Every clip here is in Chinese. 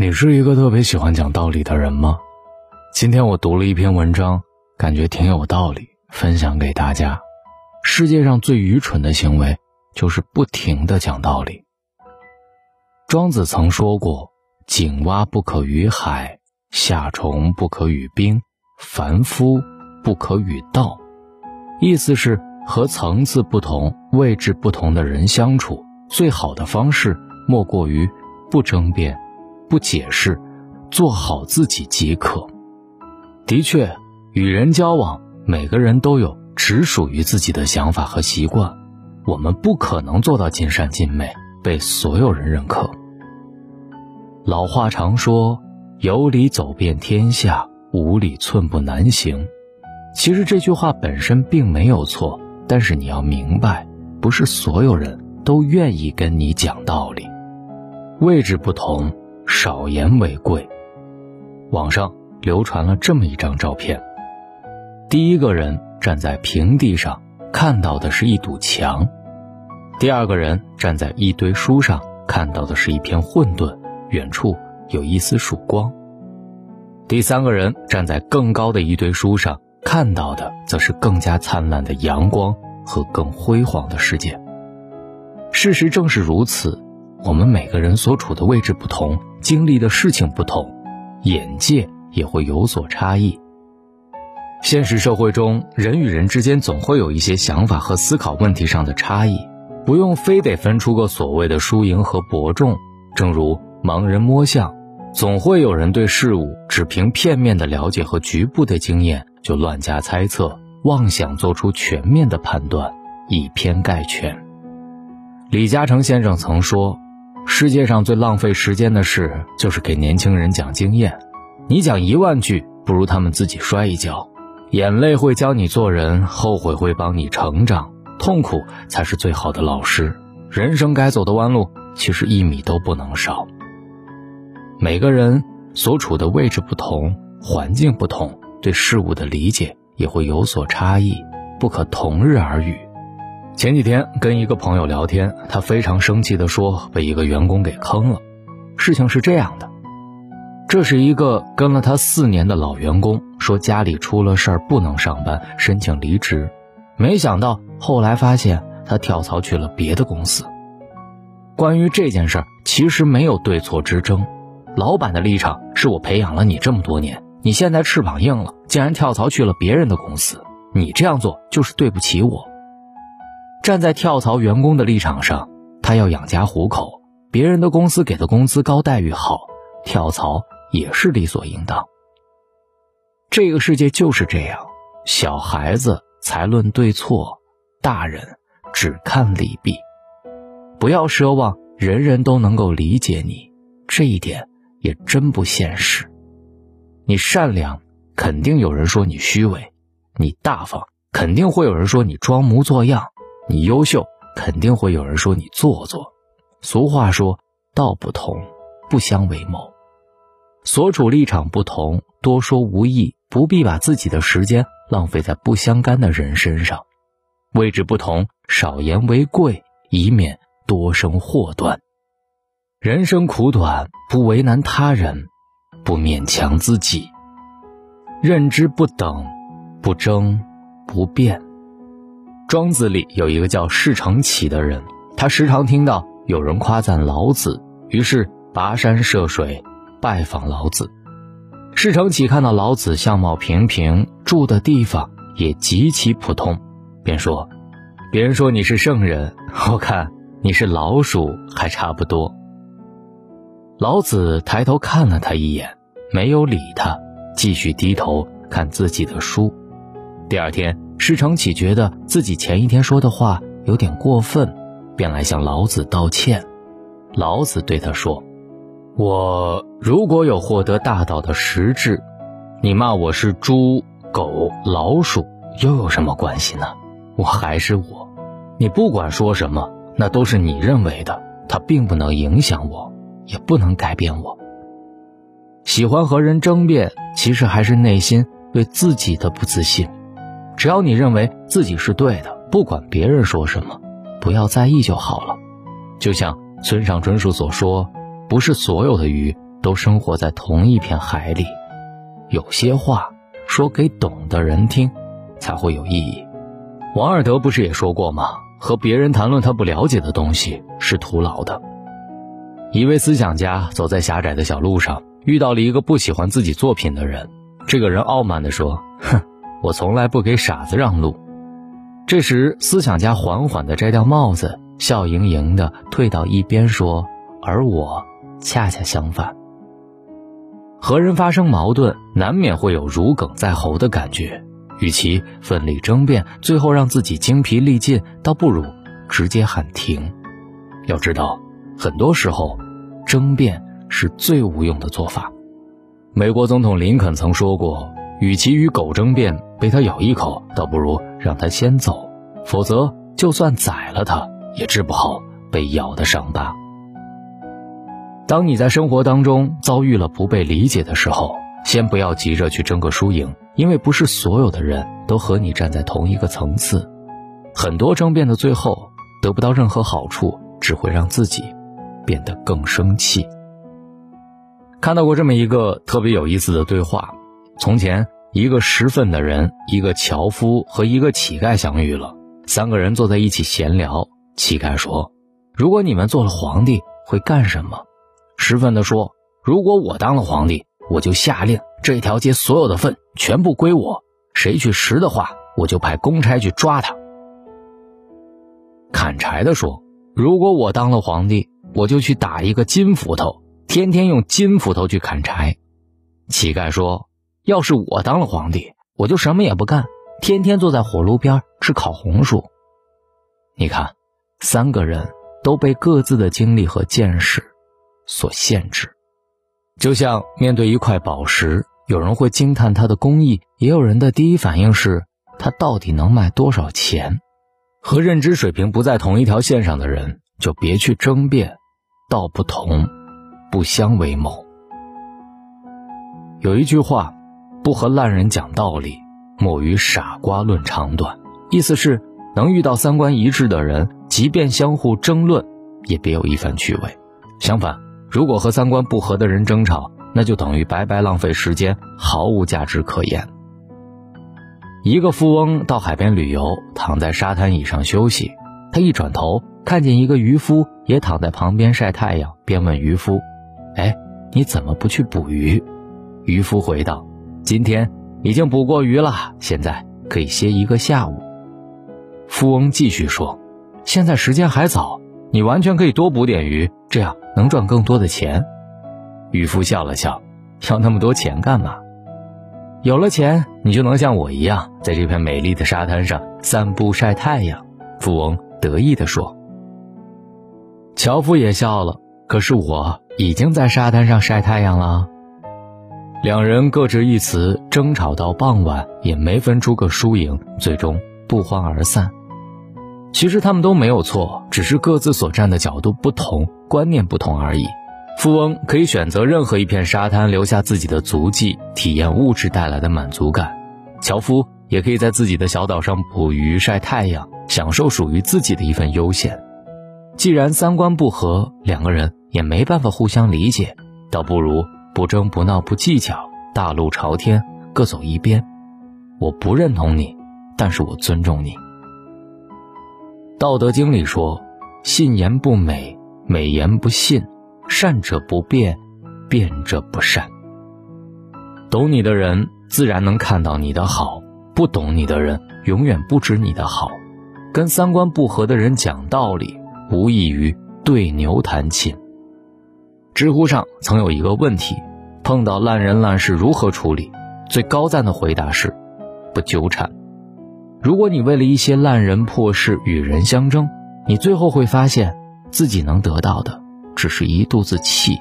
你是一个特别喜欢讲道理的人吗？今天我读了一篇文章，感觉挺有道理，分享给大家。世界上最愚蠢的行为，就是不停的讲道理。庄子曾说过：“井蛙不可与海，夏虫不可与冰，凡夫不可与道。”意思是和层次不同、位置不同的人相处，最好的方式莫过于不争辩。不解释，做好自己即可。的确，与人交往，每个人都有只属于自己的想法和习惯，我们不可能做到尽善尽美，被所有人认可。老话常说：“有理走遍天下，无理寸步难行。”其实这句话本身并没有错，但是你要明白，不是所有人都愿意跟你讲道理，位置不同。少言为贵。网上流传了这么一张照片：第一个人站在平地上，看到的是一堵墙；第二个人站在一堆书上，看到的是一片混沌，远处有一丝曙光；第三个人站在更高的一堆书上，看到的则是更加灿烂的阳光和更辉煌的世界。事实正是如此。我们每个人所处的位置不同，经历的事情不同，眼界也会有所差异。现实社会中，人与人之间总会有一些想法和思考问题上的差异，不用非得分出个所谓的输赢和伯仲。正如盲人摸象，总会有人对事物只凭片面的了解和局部的经验就乱加猜测，妄想做出全面的判断，以偏概全。李嘉诚先生曾说。世界上最浪费时间的事，就是给年轻人讲经验。你讲一万句，不如他们自己摔一跤。眼泪会教你做人，后悔会帮你成长，痛苦才是最好的老师。人生该走的弯路，其实一米都不能少。每个人所处的位置不同，环境不同，对事物的理解也会有所差异，不可同日而语。前几天跟一个朋友聊天，他非常生气地说被一个员工给坑了。事情是这样的，这是一个跟了他四年的老员工，说家里出了事儿不能上班，申请离职。没想到后来发现他跳槽去了别的公司。关于这件事儿，其实没有对错之争，老板的立场是我培养了你这么多年，你现在翅膀硬了，竟然跳槽去了别人的公司，你这样做就是对不起我。站在跳槽员工的立场上，他要养家糊口，别人的公司给的工资高、待遇好，跳槽也是理所应当。这个世界就是这样，小孩子才论对错，大人只看利弊。不要奢望人人都能够理解你，这一点也真不现实。你善良，肯定有人说你虚伪；你大方，肯定会有人说你装模作样。你优秀，肯定会有人说你做作。俗话说，道不同，不相为谋。所处立场不同，多说无益，不必把自己的时间浪费在不相干的人身上。位置不同，少言为贵，以免多生祸端。人生苦短，不为难他人，不勉强自己。认知不等，不争，不辩。庄子里有一个叫释成启的人，他时常听到有人夸赞老子，于是跋山涉水拜访老子。释成启看到老子相貌平平，住的地方也极其普通，便说：“别人说你是圣人，我看你是老鼠还差不多。”老子抬头看了他一眼，没有理他，继续低头看自己的书。第二天。施成启觉得自己前一天说的话有点过分，便来向老子道歉。老子对他说：“我如果有获得大道的实质，你骂我是猪、狗、老鼠，又有什么关系呢？我还是我，你不管说什么，那都是你认为的，它并不能影响我，也不能改变我。喜欢和人争辩，其实还是内心对自己的不自信。”只要你认为自己是对的，不管别人说什么，不要在意就好了。就像村上春树所说：“不是所有的鱼都生活在同一片海里。有些话说给懂的人听，才会有意义。王尔德不是也说过吗？和别人谈论他不了解的东西是徒劳的。一位思想家走在狭窄的小路上，遇到了一个不喜欢自己作品的人。这个人傲慢地说：“哼，我从来不给傻子让路。”这时，思想家缓缓地摘掉帽子，笑盈盈地退到一边说：“而我恰恰相反。和人发生矛盾，难免会有如鲠在喉的感觉。与其奋力争辩，最后让自己精疲力尽，倒不如直接喊停。要知道，很多时候，争辩是最无用的做法。美国总统林肯曾说过：“与其与狗争辩，被它咬一口，倒不如让它先走。否则，就算宰了它，也治不好被咬的伤疤。”当你在生活当中遭遇了不被理解的时候，先不要急着去争个输赢，因为不是所有的人都和你站在同一个层次。很多争辩的最后得不到任何好处，只会让自己变得更生气。看到过这么一个特别有意思的对话：从前，一个拾粪的人、一个樵夫和一个乞丐相遇了。三个人坐在一起闲聊。乞丐说：“如果你们做了皇帝，会干什么？”识分的说：“如果我当了皇帝，我就下令这条街所有的粪全部归我，谁去拾的话，我就派公差去抓他。”砍柴的说：“如果我当了皇帝，我就去打一个金斧头。”天天用金斧头去砍柴，乞丐说：“要是我当了皇帝，我就什么也不干，天天坐在火炉边吃烤红薯。”你看，三个人都被各自的经历和见识所限制。就像面对一块宝石，有人会惊叹它的工艺，也有人的第一反应是它到底能卖多少钱。和认知水平不在同一条线上的人，就别去争辩，道不同。不相为谋。有一句话，不和烂人讲道理，莫与傻瓜论长短。意思是，能遇到三观一致的人，即便相互争论，也别有一番趣味。相反，如果和三观不合的人争吵，那就等于白白浪费时间，毫无价值可言。一个富翁到海边旅游，躺在沙滩椅上休息，他一转头，看见一个渔夫也躺在旁边晒太阳，便问渔夫。哎，你怎么不去捕鱼？渔夫回道：“今天已经捕过鱼了，现在可以歇一个下午。”富翁继续说：“现在时间还早，你完全可以多捕点鱼，这样能赚更多的钱。”渔夫笑了笑：“要那么多钱干嘛？有了钱，你就能像我一样，在这片美丽的沙滩上散步晒太阳。”富翁得意地说。樵夫也笑了。可是我已经在沙滩上晒太阳了。两人各执一词，争吵到傍晚也没分出个输赢，最终不欢而散。其实他们都没有错，只是各自所站的角度不同，观念不同而已。富翁可以选择任何一片沙滩留下自己的足迹，体验物质带来的满足感；樵夫也可以在自己的小岛上捕鱼晒太阳，享受属于自己的一份悠闲。既然三观不合，两个人。也没办法互相理解，倒不如不争不闹不计较，大路朝天，各走一边。我不认同你，但是我尊重你。《道德经》里说：“信言不美，美言不信；善者不辩，辩者不善。”懂你的人自然能看到你的好，不懂你的人永远不知你的好。跟三观不合的人讲道理，无异于对牛弹琴。知乎上曾有一个问题：碰到烂人烂事如何处理？最高赞的回答是：不纠缠。如果你为了一些烂人破事与人相争，你最后会发现自己能得到的只是一肚子气，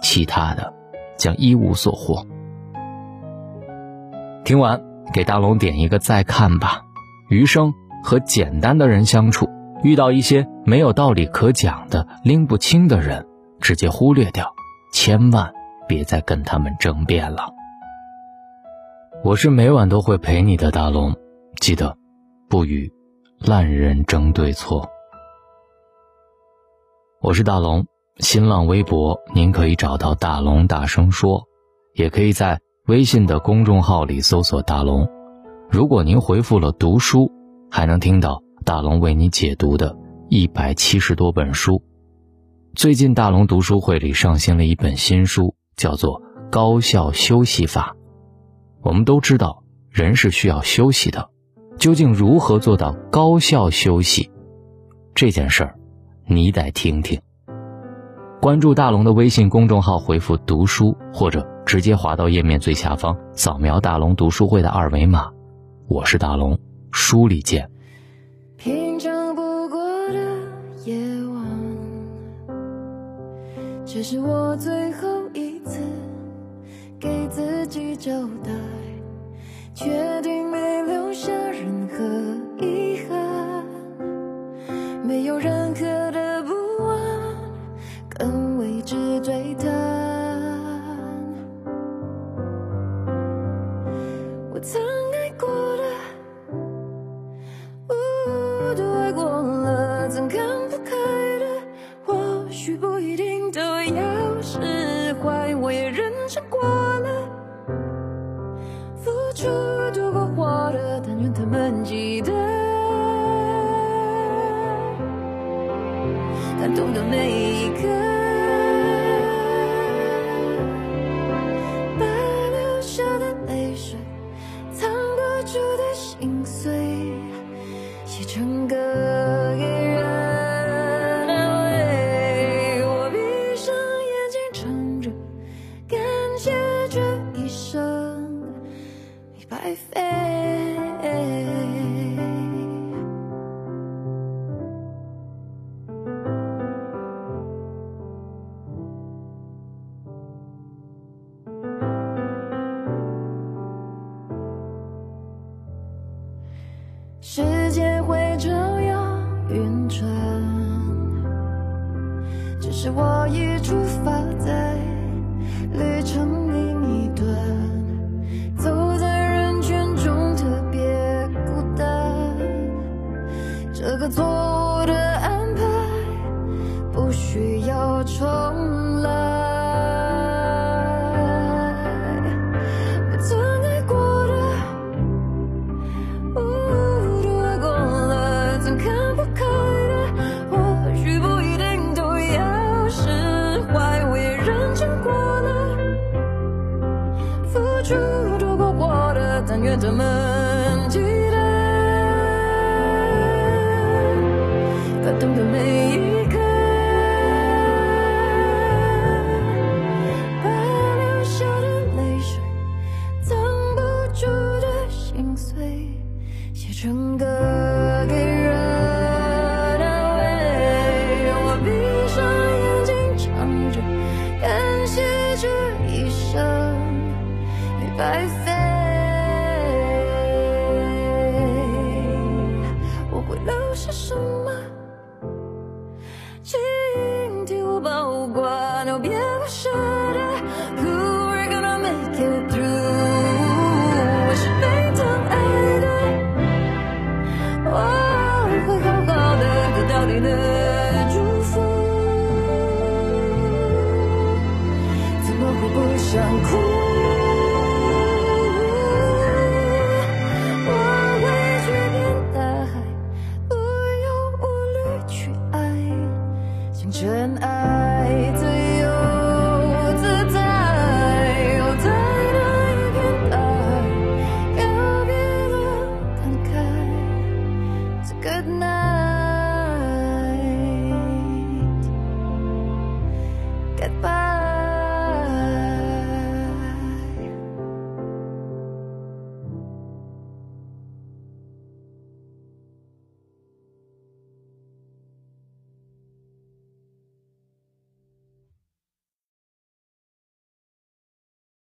其他的将一无所获。听完，给大龙点一个再看吧。余生和简单的人相处，遇到一些没有道理可讲的、拎不清的人。直接忽略掉，千万别再跟他们争辩了。我是每晚都会陪你的大龙，记得不与烂人争对错。我是大龙，新浪微博，您可以找到大龙大声说，也可以在微信的公众号里搜索大龙。如果您回复了读书，还能听到大龙为你解读的一百七十多本书。最近大龙读书会里上新了一本新书，叫做《高效休息法》。我们都知道，人是需要休息的。究竟如何做到高效休息？这件事儿，你得听听。关注大龙的微信公众号，回复“读书”或者直接滑到页面最下方，扫描大龙读书会的二维码。我是大龙，书里见。这是我最后一次给自己交代，确定没留下任何感动的每一刻，把流下的泪水。藏不住的心碎，写成歌给人安慰。我闭上眼睛唱着，感谢这一生没白费。的，的祝福，怎么会不想哭？